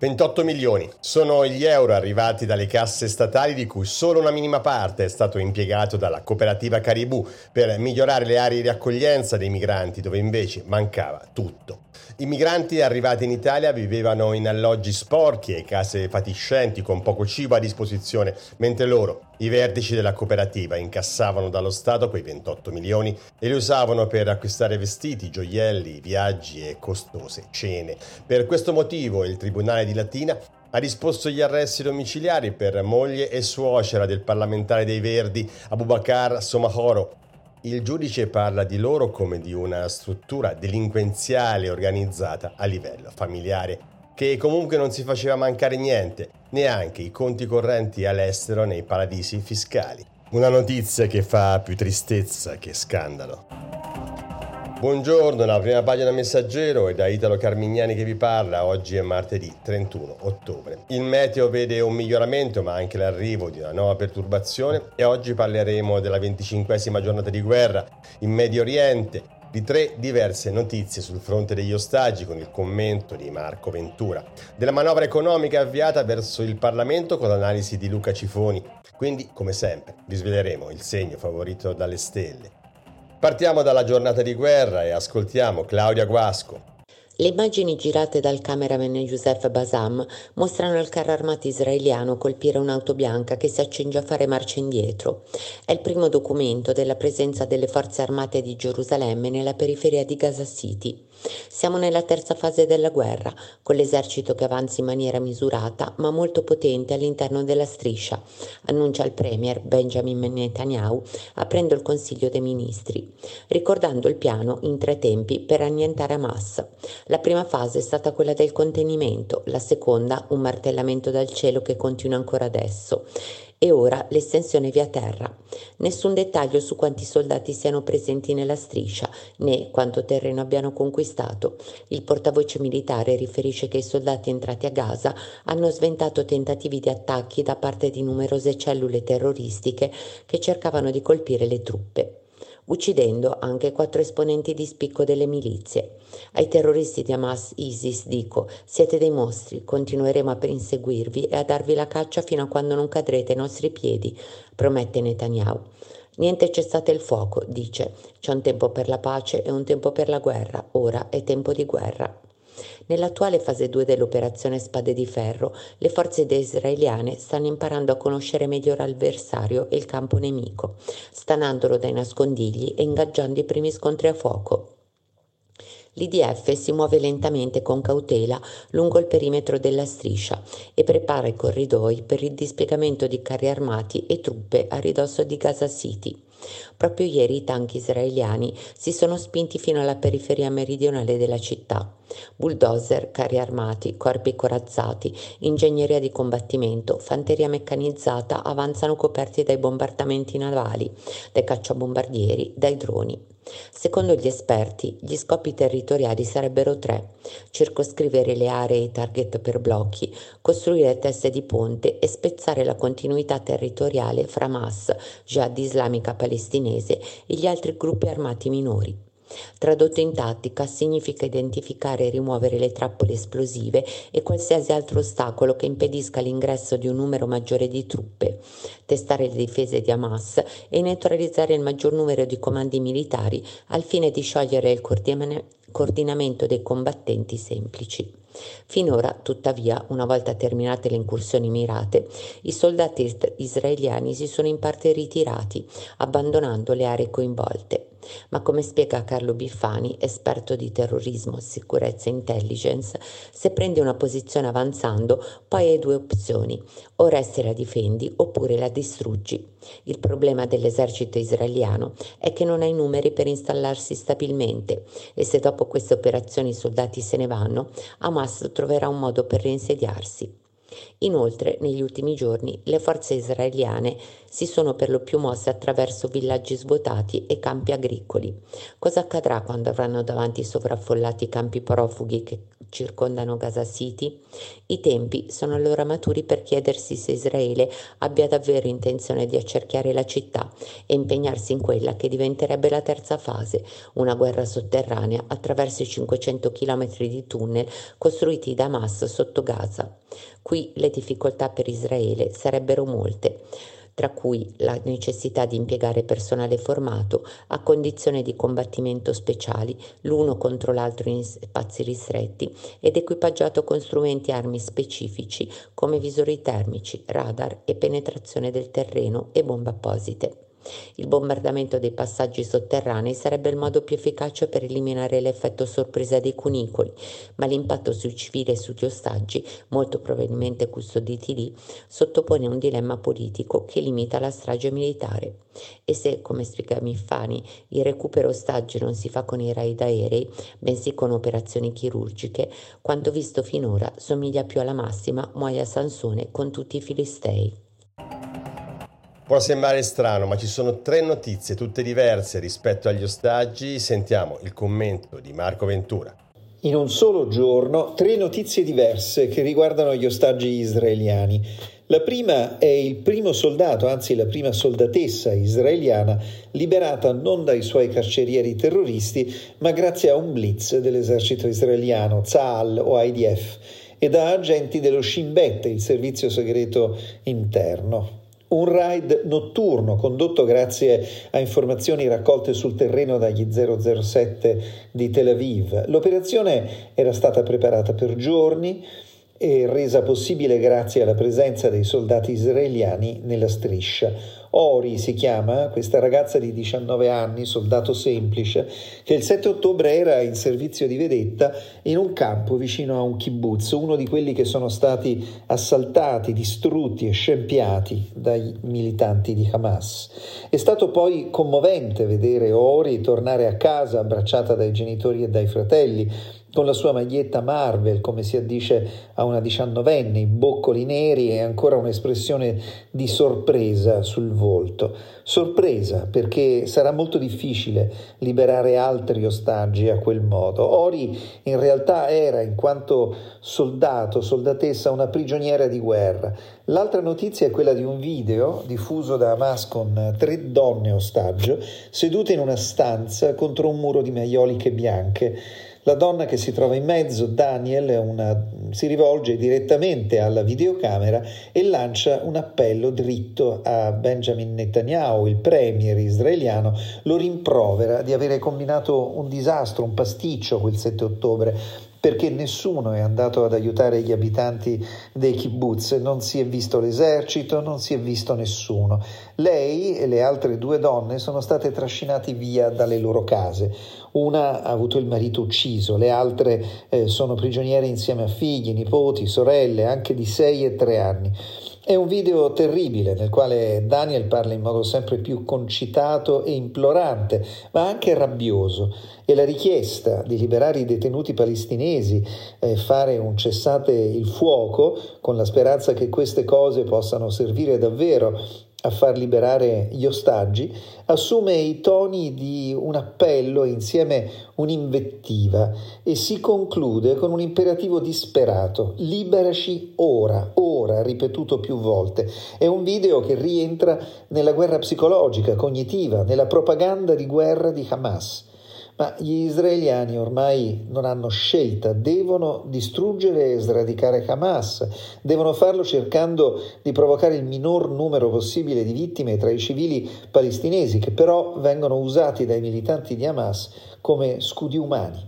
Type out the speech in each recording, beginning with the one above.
28 milioni sono gli euro arrivati dalle casse statali di cui solo una minima parte è stato impiegato dalla cooperativa Caribù per migliorare le aree di accoglienza dei migranti dove invece mancava tutto. I migranti arrivati in Italia vivevano in alloggi sporchi e case fatiscenti con poco cibo a disposizione, mentre loro, i vertici della cooperativa, incassavano dallo Stato quei 28 milioni e li usavano per acquistare vestiti, gioielli, viaggi e costose cene. Per questo motivo il Tribunale di Latina ha disposto gli arresti domiciliari per moglie e suocera del parlamentare dei Verdi Abubakar Somahoro, il giudice parla di loro come di una struttura delinquenziale organizzata a livello familiare, che comunque non si faceva mancare niente, neanche i conti correnti all'estero nei paradisi fiscali. Una notizia che fa più tristezza che scandalo. Buongiorno, la prima pagina messaggero è da Italo Carmignani che vi parla, oggi è martedì 31 ottobre. Il meteo vede un miglioramento ma anche l'arrivo di una nuova perturbazione e oggi parleremo della 25esima giornata di guerra in Medio Oriente, di tre diverse notizie sul fronte degli ostaggi con il commento di Marco Ventura, della manovra economica avviata verso il Parlamento con l'analisi di Luca Cifoni. Quindi, come sempre, vi sveleremo il segno favorito dalle stelle Partiamo dalla giornata di guerra e ascoltiamo Claudia Guasco. Le immagini girate dal cameraman Youssef Basam mostrano il carro armato israeliano colpire un'auto bianca che si accinge a fare marcia indietro. È il primo documento della presenza delle forze armate di Gerusalemme nella periferia di Gaza City. Siamo nella terza fase della guerra, con l'esercito che avanza in maniera misurata ma molto potente all'interno della striscia, annuncia il premier Benjamin Netanyahu aprendo il Consiglio dei Ministri, ricordando il piano in tre tempi per annientare Hamas. La prima fase è stata quella del contenimento, la seconda un martellamento dal cielo che continua ancora adesso e ora l'estensione via terra. Nessun dettaglio su quanti soldati siano presenti nella striscia, né quanto terreno abbiano conquistato. Il portavoce militare riferisce che i soldati entrati a Gaza hanno sventato tentativi di attacchi da parte di numerose cellule terroristiche che cercavano di colpire le truppe uccidendo anche quattro esponenti di spicco delle milizie. Ai terroristi di Hamas ISIS dico, siete dei mostri, continueremo a inseguirvi e a darvi la caccia fino a quando non cadrete ai nostri piedi, promette Netanyahu. Niente cessate il fuoco, dice, c'è un tempo per la pace e un tempo per la guerra, ora è tempo di guerra. Nell'attuale fase 2 dell'operazione Spade di Ferro, le forze israeliane stanno imparando a conoscere meglio l'avversario e il campo nemico, stanandolo dai nascondigli e ingaggiando i primi scontri a fuoco. L'IDF si muove lentamente con cautela lungo il perimetro della striscia e prepara i corridoi per il dispiegamento di carri armati e truppe a ridosso di Gaza City. Proprio ieri i tank israeliani si sono spinti fino alla periferia meridionale della città. Bulldozer, carri armati, corpi corazzati, ingegneria di combattimento, fanteria meccanizzata avanzano coperti dai bombardamenti navali, dai cacciabombardieri, dai droni. Secondo gli esperti, gli scopi territoriali sarebbero tre: circoscrivere le aree e target per blocchi, costruire teste di ponte e spezzare la continuità territoriale fra Hamas, Jihad islamica palestinese e gli altri gruppi armati minori. Tradotto in tattica significa identificare e rimuovere le trappole esplosive e qualsiasi altro ostacolo che impedisca l'ingresso di un numero maggiore di truppe, testare le difese di Hamas e neutralizzare il maggior numero di comandi militari al fine di sciogliere il coordinamento dei combattenti semplici. Finora, tuttavia, una volta terminate le incursioni mirate, i soldati israeliani si sono in parte ritirati, abbandonando le aree coinvolte. Ma come spiega Carlo Biffani, esperto di terrorismo, sicurezza e intelligence, se prendi una posizione avanzando, poi hai due opzioni, o resti la difendi oppure la distruggi. Il problema dell'esercito israeliano è che non ha i numeri per installarsi stabilmente e se dopo queste operazioni i soldati se ne vanno, Hamas troverà un modo per reinsediarsi. Inoltre, negli ultimi giorni, le forze israeliane si sono per lo più mosse attraverso villaggi svuotati e campi agricoli. Cosa accadrà quando avranno davanti sovraffollati campi profughi che circondano Gaza City? I tempi sono allora maturi per chiedersi se Israele abbia davvero intenzione di accerchiare la città e impegnarsi in quella che diventerebbe la terza fase, una guerra sotterranea attraverso i 500 km di tunnel costruiti da Hamas sotto Gaza. Qui le difficoltà per Israele sarebbero molte tra cui la necessità di impiegare personale formato a condizioni di combattimento speciali, l'uno contro l'altro in spazi ristretti ed equipaggiato con strumenti e armi specifici come visori termici, radar e penetrazione del terreno e bombe apposite. Il bombardamento dei passaggi sotterranei sarebbe il modo più efficace per eliminare l'effetto sorpresa dei cunicoli, ma l'impatto sui civili e sugli ostaggi, molto probabilmente custoditi lì, sottopone un dilemma politico che limita la strage militare. E se, come spiega Miffani, il recupero ostaggi non si fa con i raid aerei, bensì con operazioni chirurgiche, quanto visto finora somiglia più alla massima Moia Sansone con tutti i filistei. Può sembrare strano, ma ci sono tre notizie, tutte diverse rispetto agli ostaggi. Sentiamo il commento di Marco Ventura. In un solo giorno, tre notizie diverse che riguardano gli ostaggi israeliani. La prima è il primo soldato, anzi la prima soldatessa israeliana, liberata non dai suoi carcerieri terroristi, ma grazie a un blitz dell'esercito israeliano, Tzal o IDF, e da agenti dello Shin Bet, il servizio segreto interno un raid notturno condotto grazie a informazioni raccolte sul terreno dagli 007 di Tel Aviv. L'operazione era stata preparata per giorni e resa possibile grazie alla presenza dei soldati israeliani nella striscia. Ori si chiama, questa ragazza di 19 anni, soldato semplice, che il 7 ottobre era in servizio di vedetta in un campo vicino a un kibbutz, uno di quelli che sono stati assaltati, distrutti e scempiati dai militanti di Hamas. È stato poi commovente vedere Ori tornare a casa abbracciata dai genitori e dai fratelli, con la sua maglietta Marvel, come si addice a una diciannovenne, i boccoli neri e ancora un'espressione di sorpresa sul volto. Sorpresa perché sarà molto difficile liberare altri ostaggi a quel modo. Ori in realtà era, in quanto soldato, soldatessa, una prigioniera di guerra. L'altra notizia è quella di un video diffuso da Hamas con tre donne ostaggio sedute in una stanza contro un muro di maioliche bianche. La donna che si trova in mezzo, Daniel, una, si rivolge direttamente alla videocamera e lancia un appello dritto a Benjamin Netanyahu, il premier israeliano, lo rimprovera di avere combinato un disastro, un pasticcio quel 7 ottobre perché nessuno è andato ad aiutare gli abitanti dei kibbutz, non si è visto l'esercito, non si è visto nessuno. Lei e le altre due donne sono state trascinate via dalle loro case. Una ha avuto il marito ucciso, le altre eh, sono prigioniere insieme a figli, nipoti, sorelle, anche di 6 e 3 anni. È un video terribile nel quale Daniel parla in modo sempre più concitato e implorante, ma anche rabbioso, e la richiesta di liberare i detenuti palestinesi e fare un cessate il fuoco, con la speranza che queste cose possano servire davvero a far liberare gli ostaggi, assume i toni di un appello e insieme un'invettiva e si conclude con un imperativo disperato, liberaci ora, ora, ripetuto più volte. È un video che rientra nella guerra psicologica, cognitiva, nella propaganda di guerra di Hamas. Ma gli israeliani ormai non hanno scelta, devono distruggere e sradicare Hamas, devono farlo cercando di provocare il minor numero possibile di vittime tra i civili palestinesi, che però vengono usati dai militanti di Hamas come scudi umani.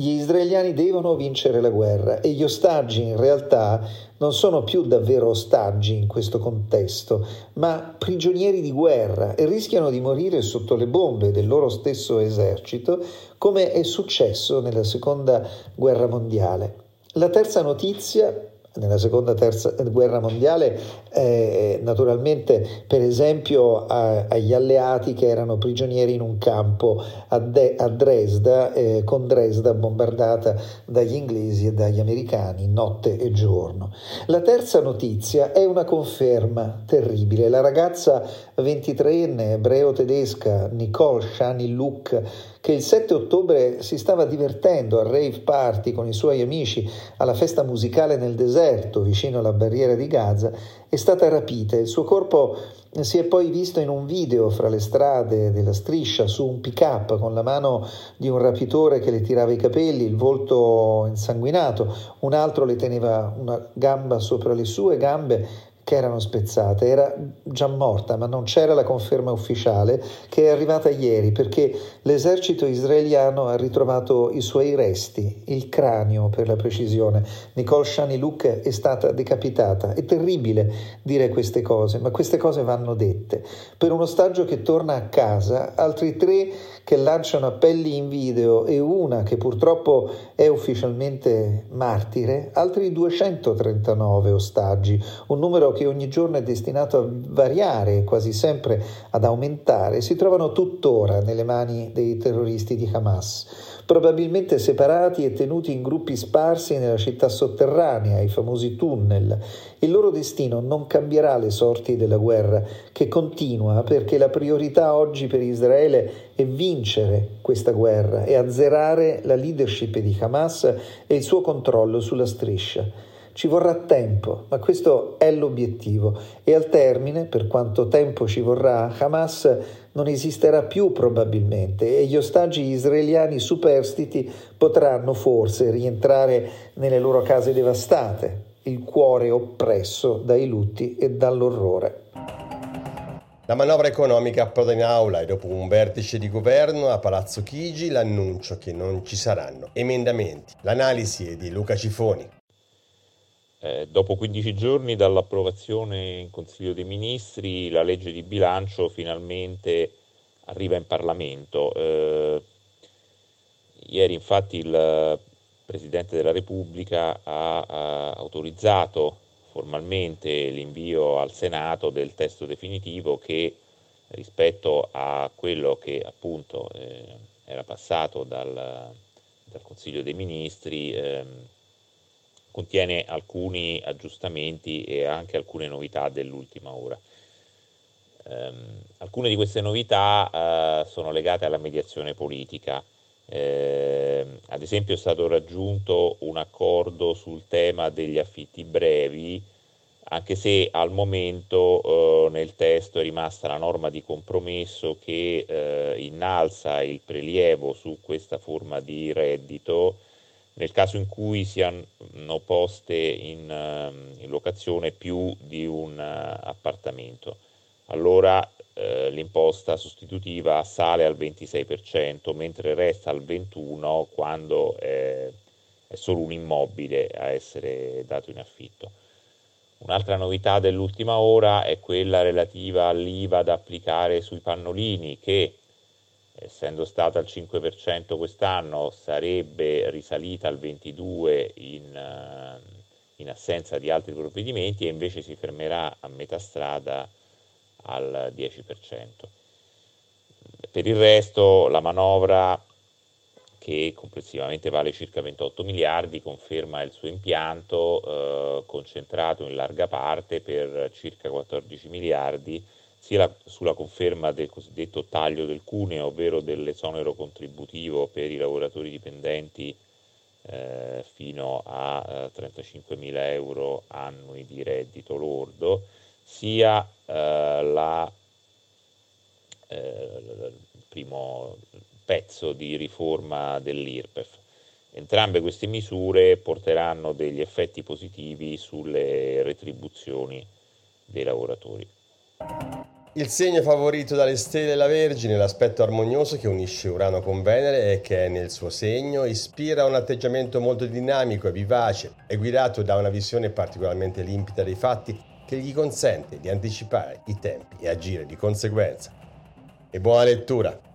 Gli israeliani devono vincere la guerra e gli ostaggi in realtà non sono più davvero ostaggi in questo contesto, ma prigionieri di guerra e rischiano di morire sotto le bombe del loro stesso esercito, come è successo nella seconda guerra mondiale. La terza notizia nella seconda terza guerra mondiale eh, naturalmente per esempio a, agli alleati che erano prigionieri in un campo a, De, a Dresda eh, con Dresda bombardata dagli inglesi e dagli americani notte e giorno. La terza notizia è una conferma terribile. La ragazza 23enne ebreo tedesca Nicole Shani Luke che il 7 ottobre si stava divertendo al rave party con i suoi amici alla festa musicale nel deserto vicino alla barriera di Gaza, è stata rapita. Il suo corpo si è poi visto in un video fra le strade della striscia su un pick-up con la mano di un rapitore che le tirava i capelli, il volto insanguinato, un altro le teneva una gamba sopra le sue gambe che erano spezzate, era già morta, ma non c'era la conferma ufficiale che è arrivata ieri perché l'esercito israeliano ha ritrovato i suoi resti, il cranio per la precisione. Nicole Shaniluk è stata decapitata. È terribile dire queste cose, ma queste cose vanno dette. Per un ostaggio che torna a casa, altri tre che lanciano appelli in video e una che purtroppo è ufficialmente martire, altri 239 ostaggi, un numero che che ogni giorno è destinato a variare e quasi sempre ad aumentare, si trovano tuttora nelle mani dei terroristi di Hamas, probabilmente separati e tenuti in gruppi sparsi nella città sotterranea, i famosi tunnel. Il loro destino non cambierà le sorti della guerra, che continua perché la priorità oggi per Israele è vincere questa guerra e azzerare la leadership di Hamas e il suo controllo sulla striscia. Ci vorrà tempo, ma questo è l'obiettivo e al termine, per quanto tempo ci vorrà, Hamas non esisterà più probabilmente e gli ostaggi israeliani superstiti potranno forse rientrare nelle loro case devastate, il cuore oppresso dai lutti e dall'orrore. La manovra economica approda in aula e dopo un vertice di governo a Palazzo Chigi l'annuncio che non ci saranno emendamenti. L'analisi è di Luca Cifoni. Eh, dopo 15 giorni dall'approvazione in Consiglio dei Ministri, la legge di bilancio finalmente arriva in Parlamento. Eh, ieri infatti il Presidente della Repubblica ha, ha, autorizzato formalmente l'invio al Senato del testo definitivo che rispetto a quello che appunto eh, era passato dal, dal, Consiglio dei Ministri ehm, contiene alcuni aggiustamenti e anche alcune novità dell'ultima ora. Um, alcune di queste novità uh, sono legate alla mediazione politica. Eh, ad esempio è stato raggiunto un accordo sul tema degli affitti brevi, anche se al momento eh, nel testo è rimasta la norma di compromesso che eh, innalza il prelievo su questa forma di reddito nel caso in cui siano poste in, ehm, in locazione più di un uh, appartamento. Allora eh, l'imposta sostitutiva sale al 26%, mentre resta al 21% quando è, è solo un immobile a essere dato in affitto. Un'altra novità dell'ultima ora è quella relativa all'IVA da applicare sui pannolini che essendo stata al 5% quest'anno, sarebbe risalita al 22% in, eh, in, assenza di altri provvedimenti e invece si fermerà a metà strada al 10%. Per il resto la manovra che complessivamente vale circa 28 miliardi, conferma il suo impianto eh, concentrato in larga parte per circa 14 miliardi sia la, sulla conferma del cosiddetto taglio del cuneo, ovvero dell'esonero contributivo per i lavoratori dipendenti eh, fino a eh, 35.000 euro annui di reddito lordo, sia eh, la, eh, il primo pezzo di riforma dell'IRPEF. Entrambe queste misure porteranno degli effetti positivi sulle retribuzioni dei lavoratori. Il segno favorito dalle stelle e la Vergine, l'aspetto armonioso che unisce Urano con Venere e che è nel suo segno, ispira un atteggiamento molto dinamico e vivace, è guidato da una visione particolarmente limpida dei fatti che gli consente di anticipare i tempi e agire di conseguenza. E buona lettura!